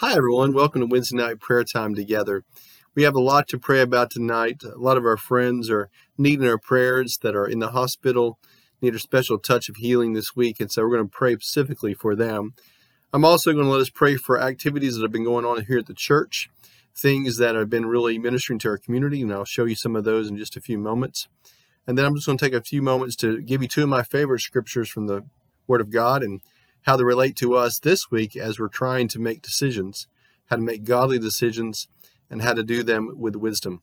Hi, everyone. Welcome to Wednesday night prayer time together. We have a lot to pray about tonight. A lot of our friends are needing our prayers that are in the hospital, need a special touch of healing this week, and so we're going to pray specifically for them. I'm also going to let us pray for activities that have been going on here at the church, things that have been really ministering to our community, and I'll show you some of those in just a few moments. And then I'm just going to take a few moments to give you two of my favorite scriptures from the Word of God and how they relate to us this week as we're trying to make decisions, how to make godly decisions, and how to do them with wisdom.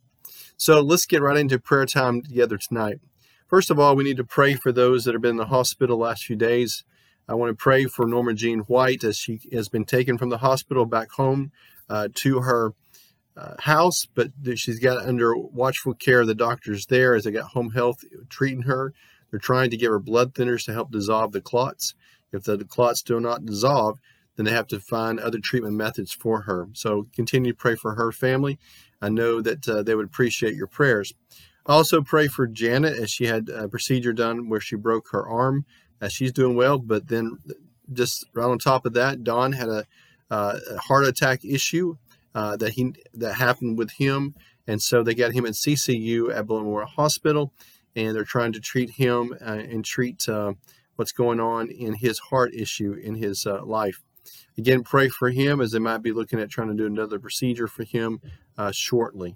So let's get right into prayer time together tonight. First of all, we need to pray for those that have been in the hospital the last few days. I want to pray for Norma Jean White as she has been taken from the hospital back home uh, to her uh, house, but she's got under watchful care of the doctors there as they got home health treating her. They're trying to give her blood thinners to help dissolve the clots. If the clots do not dissolve, then they have to find other treatment methods for her. So continue to pray for her family. I know that uh, they would appreciate your prayers. Also pray for Janet as she had a procedure done where she broke her arm. Uh, she's doing well, but then just right on top of that, Don had a, uh, a heart attack issue uh, that he that happened with him, and so they got him in CCU at Memorial Hospital, and they're trying to treat him uh, and treat uh, what's going on in his heart issue in his uh, life. Again, pray for him as they might be looking at trying to do another procedure for him uh, shortly.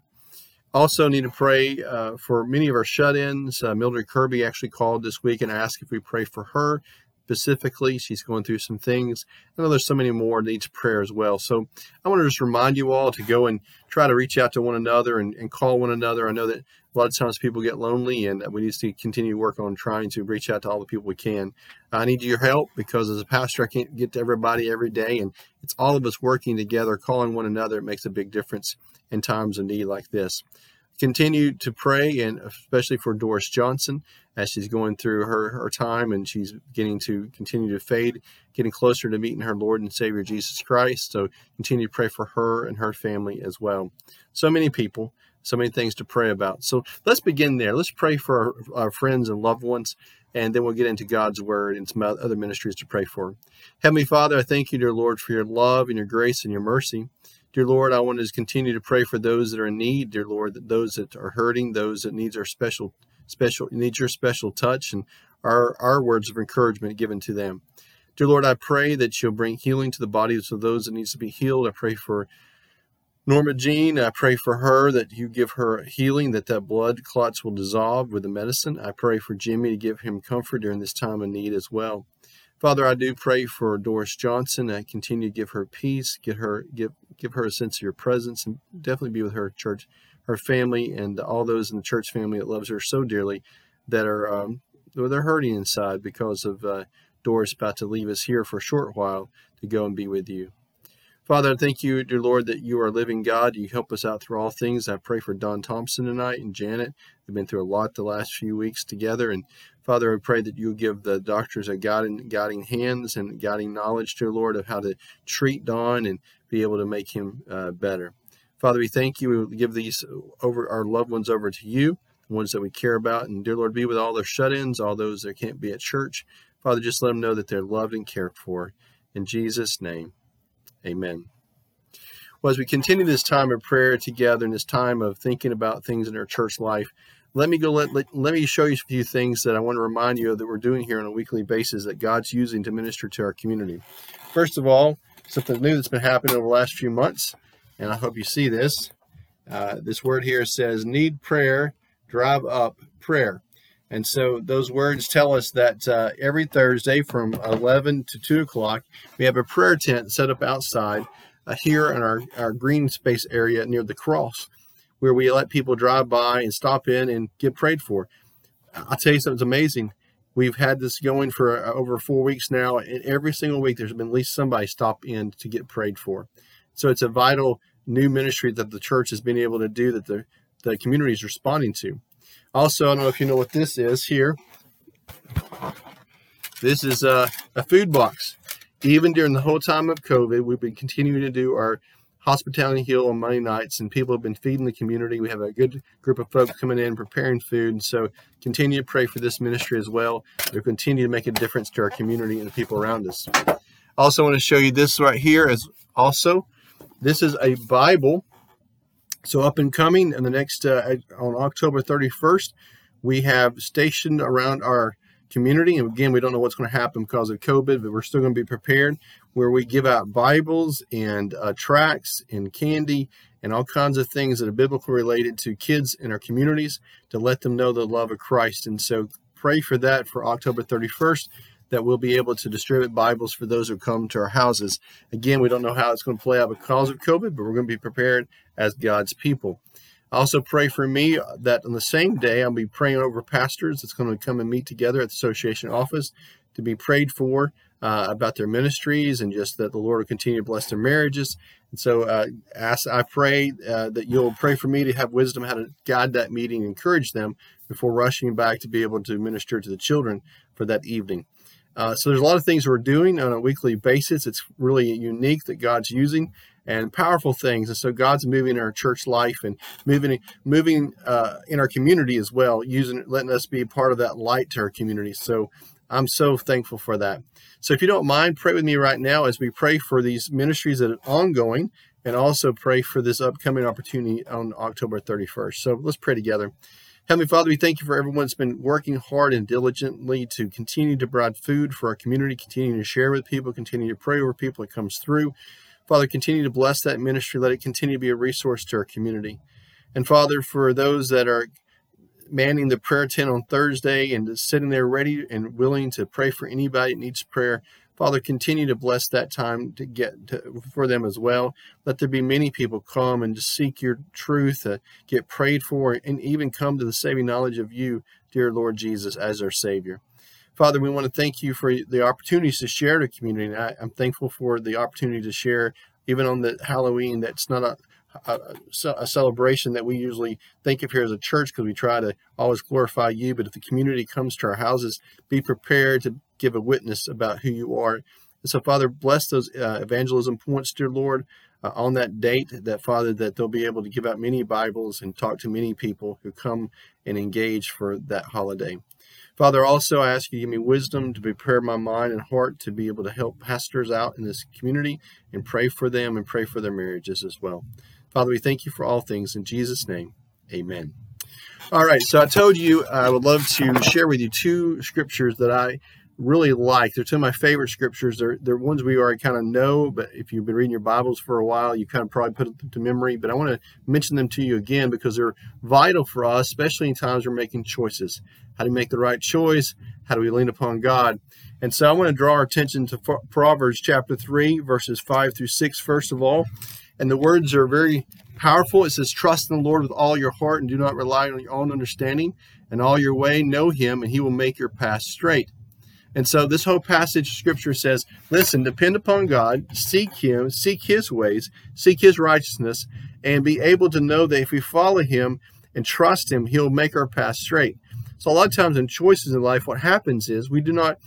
Also, need to pray uh, for many of our shut ins. Uh, Mildred Kirby actually called this week and asked if we pray for her specifically. She's going through some things. I know there's so many more needs prayer as well. So I want to just remind you all to go and try to reach out to one another and, and call one another. I know that a lot of times people get lonely and we need to continue to work on trying to reach out to all the people we can. I need your help because as a pastor, I can't get to everybody every day. And it's all of us working together, calling one another. It makes a big difference in times of need like this continue to pray and especially for Doris Johnson as she's going through her, her time and she's getting to continue to fade, getting closer to meeting her Lord and Savior Jesus Christ. So continue to pray for her and her family as well. So many people, so many things to pray about. So let's begin there. Let's pray for our, our friends and loved ones and then we'll get into God's word and some other ministries to pray for. Heavenly Father, I thank you, dear Lord, for your love and your grace and your mercy. Dear Lord, I want to continue to pray for those that are in need, dear Lord, that those that are hurting, those that needs our special, special, needs your special touch and our, our words of encouragement given to them. Dear Lord, I pray that you'll bring healing to the bodies of those that needs to be healed. I pray for Norma Jean, I pray for her that you give her healing, that that blood clots will dissolve with the medicine. I pray for Jimmy to give him comfort during this time of need as well. Father, I do pray for Doris Johnson. I continue to give her peace, get her give give her a sense of your presence, and definitely be with her church, her family, and all those in the church family that loves her so dearly, that are um, they're hurting inside because of uh, Doris about to leave us here for a short while to go and be with you. Father, I thank you, dear Lord, that you are living God. You help us out through all things. I pray for Don Thompson tonight and Janet. They've been through a lot the last few weeks together. And Father, I pray that you give the doctors a guiding, guiding hands and guiding knowledge, dear Lord, of how to treat Don and be able to make him uh, better. Father, we thank you. We give these over our loved ones over to you, the ones that we care about. And dear Lord, be with all their shut ins, all those that can't be at church. Father, just let them know that they're loved and cared for. In Jesus' name. Amen. Well, as we continue this time of prayer together and this time of thinking about things in our church life, let me go let, let, let me show you a few things that I want to remind you of that we're doing here on a weekly basis that God's using to minister to our community. First of all, something new that's been happening over the last few months, and I hope you see this. Uh, this word here says, Need prayer, drive up prayer. And so those words tell us that uh, every Thursday from 11 to 2 o'clock, we have a prayer tent set up outside uh, here in our, our green space area near the cross, where we let people drive by and stop in and get prayed for. I'll tell you something it's amazing. We've had this going for uh, over four weeks now, and every single week there's been at least somebody stop in to get prayed for. So it's a vital new ministry that the church has been able to do that the, the community is responding to. Also, I don't know if you know what this is here. This is a, a food box. Even during the whole time of COVID, we've been continuing to do our hospitality heal on Monday nights, and people have been feeding the community. We have a good group of folks coming in preparing food, and so continue to pray for this ministry as well. They'll continue to make a difference to our community and the people around us. I also want to show you this right here as also This is a Bible. So up and coming in the next uh, on October 31st, we have stationed around our community. And again, we don't know what's going to happen because of COVID, but we're still going to be prepared. Where we give out Bibles and uh, tracts and candy and all kinds of things that are biblical related to kids in our communities to let them know the love of Christ. And so pray for that for October 31st that we'll be able to distribute Bibles for those who come to our houses. Again, we don't know how it's going to play out because of COVID, but we're going to be prepared as God's people. Also, pray for me that on the same day I'll be praying over pastors that's going to come and meet together at the association office to be prayed for uh, about their ministries and just that the Lord will continue to bless their marriages. And so, uh, ask, I pray uh, that you'll pray for me to have wisdom how to guide that meeting, encourage them before rushing back to be able to minister to the children for that evening. Uh, so there's a lot of things we're doing on a weekly basis. It's really unique that God's using and powerful things. And so God's moving in our church life and moving moving uh, in our community as well, using letting us be part of that light to our community. So I'm so thankful for that. So if you don't mind, pray with me right now as we pray for these ministries that are ongoing and also pray for this upcoming opportunity on October 31st. So let's pray together. Heavenly Father, we thank you for everyone that's been working hard and diligently to continue to provide food for our community, continue to share with people, continue to pray over people that comes through. Father, continue to bless that ministry. Let it continue to be a resource to our community. And Father, for those that are manning the prayer tent on Thursday and sitting there ready and willing to pray for anybody that needs prayer, Father, continue to bless that time to get to, for them as well. Let there be many people come and to seek your truth, uh, get prayed for, and even come to the saving knowledge of you, dear Lord Jesus, as our Savior. Father, we want to thank you for the opportunities to share the community. I, am thankful for the opportunity to share, even on the Halloween. That's not a a, a, celebration that we usually think of here as a church because we try to always glorify you. But if the community comes to our houses, be prepared to give a witness about who you are. And so, Father, bless those uh, evangelism points, dear Lord, uh, on that date, that Father, that they'll be able to give out many Bibles and talk to many people who come and engage for that holiday. Father, also I ask you to give me wisdom to prepare my mind and heart to be able to help pastors out in this community and pray for them and pray for their marriages as well. Father, we thank you for all things. In Jesus' name, amen. All right, so I told you I would love to share with you two scriptures that I really like. They're two of my favorite scriptures. They're, they're ones we already kind of know, but if you've been reading your Bibles for a while, you kind of probably put them to memory. But I want to mention them to you again because they're vital for us, especially in times we're making choices. How do we make the right choice? How do we lean upon God? And so I want to draw our attention to Proverbs chapter 3, verses 5 through 6, first of all. And the words are very powerful. It says, Trust in the Lord with all your heart and do not rely on your own understanding. And all your way, know him, and he will make your path straight. And so this whole passage of scripture says, listen, depend upon God, seek him, seek his ways, seek his righteousness, and be able to know that if we follow him and trust him, he'll make our path straight. So a lot of times in choices in life, what happens is we do not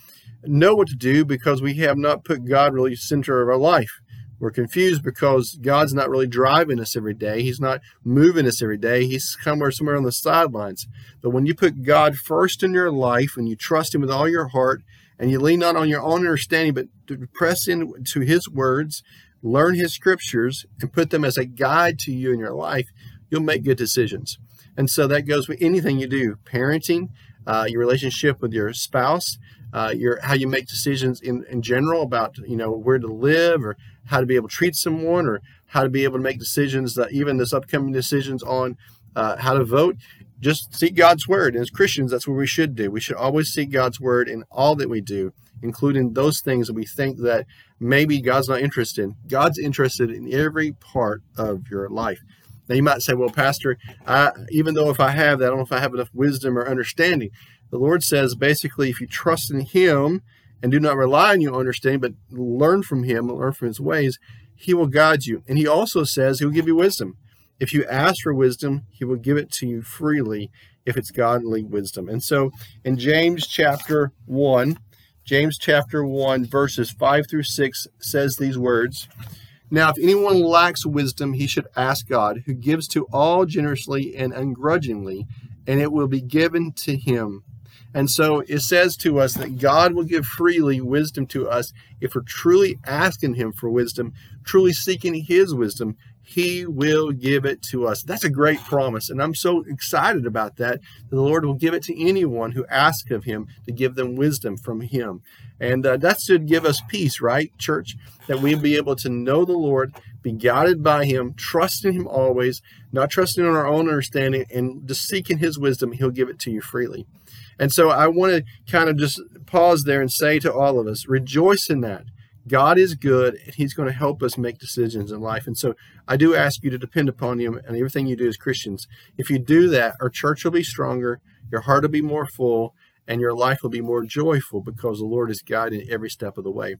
know what to do because we have not put God really center of our life. We're confused because God's not really driving us every day. He's not moving us every day. He's somewhere somewhere on the sidelines. But when you put God first in your life and you trust Him with all your heart and you lean not on your own understanding, but press into His words, learn His scriptures, and put them as a guide to you in your life, you'll make good decisions. And so that goes with anything you do parenting, uh, your relationship with your spouse, uh, your how you make decisions in, in general about you know where to live or how to be able to treat someone or how to be able to make decisions that even this upcoming decisions on uh, how to vote just seek god's word. And as christians that's what we should do. We should always seek god's word in all that we do including those things that we think that maybe god's not interested in. God's interested in every part of your life. Now you might say well pastor I, even though if i have that i don't know if i have enough wisdom or understanding. The lord says basically if you trust in him and do not rely on your understanding, but learn from him, learn from his ways, he will guide you. And he also says he will give you wisdom. If you ask for wisdom, he will give it to you freely if it's godly wisdom. And so in James chapter 1, James chapter 1, verses 5 through 6 says these words Now, if anyone lacks wisdom, he should ask God, who gives to all generously and ungrudgingly, and it will be given to him. And so it says to us that God will give freely wisdom to us if we're truly asking Him for wisdom, truly seeking His wisdom. He will give it to us. That's a great promise. And I'm so excited about that. The Lord will give it to anyone who asks of Him to give them wisdom from Him. And uh, that should give us peace, right, church? That we be able to know the Lord, be guided by Him, trust in Him always, not trusting in our own understanding, and just seeking His wisdom. He'll give it to you freely. And so I want to kind of just pause there and say to all of us, rejoice in that. God is good and He's going to help us make decisions in life. And so I do ask you to depend upon Him and everything you do as Christians. If you do that, our church will be stronger, your heart will be more full, and your life will be more joyful because the Lord is guiding every step of the way.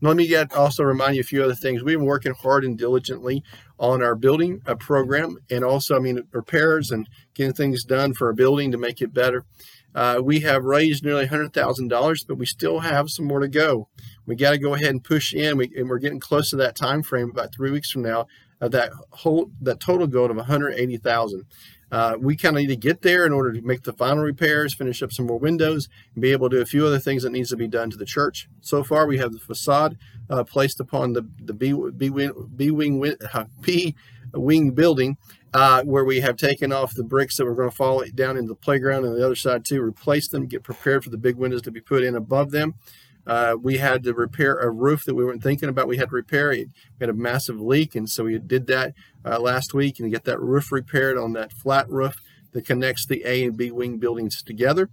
Let me get, also remind you a few other things. We've been working hard and diligently on our building uh, program and also, I mean, repairs and getting things done for our building to make it better. Uh, we have raised nearly $100,000, but we still have some more to go. We got to go ahead and push in, we, and we're getting close to that time frame about three weeks from now of that whole that total goal of 180,000. Uh, we kind of need to get there in order to make the final repairs, finish up some more windows, and be able to do a few other things that needs to be done to the church. So far, we have the facade uh, placed upon the the B, B, B wing uh, B wing building, uh, where we have taken off the bricks that were going to fall down into the playground and the other side too, replace them, get prepared for the big windows to be put in above them. Uh, we had to repair a roof that we weren't thinking about. We had to repair it. We had a massive leak, and so we did that uh, last week and get that roof repaired on that flat roof that connects the A and B wing buildings together.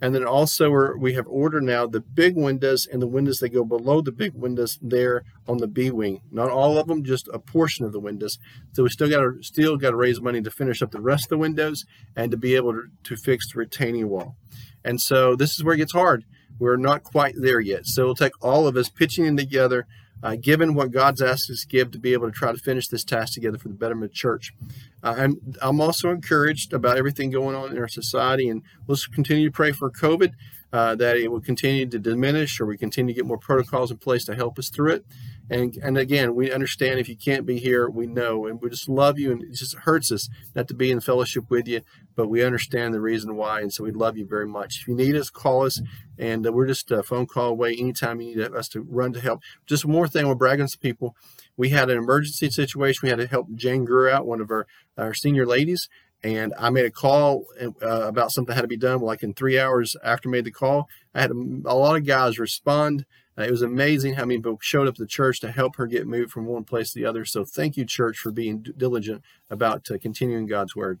And then also we have ordered now the big windows and the windows that go below the big windows there on the B wing. Not all of them, just a portion of the windows. So we still got to still got to raise money to finish up the rest of the windows and to be able to, to fix the retaining wall. And so this is where it gets hard. We're not quite there yet. So it'll take all of us pitching in together uh, given what God's asked us to give to be able to try to finish this task together for the betterment of church. Uh, I'm, I'm also encouraged about everything going on in our society, and let's continue to pray for COVID, uh, that it will continue to diminish or we continue to get more protocols in place to help us through it. And, and again, we understand if you can't be here, we know, and we just love you, and it just hurts us not to be in fellowship with you, but we understand the reason why, and so we love you very much. If you need us, call us, and uh, we're just a phone call away anytime you need us to run to help. Just one more thing, we're bragging to people. We had an emergency situation. We had to help Jane Greer out, one of our, our senior ladies, and I made a call uh, about something had to be done. Like in three hours after I made the call, I had a, a lot of guys respond uh, it was amazing how many people showed up the church to help her get moved from one place to the other. So thank you, church, for being diligent about uh, continuing God's word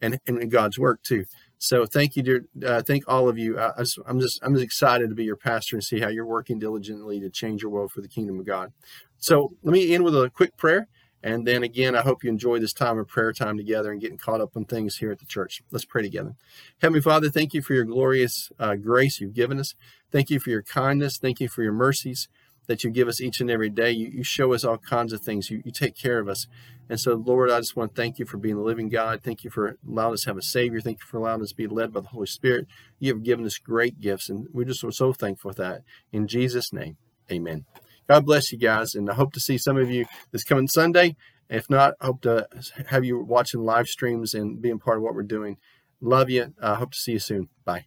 and, and God's work too. So thank you, dear. Uh, thank all of you. I, am just I'm just excited to be your pastor and see how you're working diligently to change your world for the kingdom of God. So let me end with a quick prayer. And then again, I hope you enjoy this time of prayer time together and getting caught up on things here at the church. Let's pray together. Heavenly Father, thank you for your glorious uh, grace you've given us. Thank you for your kindness. Thank you for your mercies that you give us each and every day. You, you show us all kinds of things. You, you take care of us. And so, Lord, I just want to thank you for being the living God. Thank you for allowing us to have a Savior. Thank you for allowing us to be led by the Holy Spirit. You have given us great gifts, and we just are so thankful for that. In Jesus' name, amen. God bless you guys, and I hope to see some of you this coming Sunday. If not, hope to have you watching live streams and being part of what we're doing. Love you. I uh, hope to see you soon. Bye.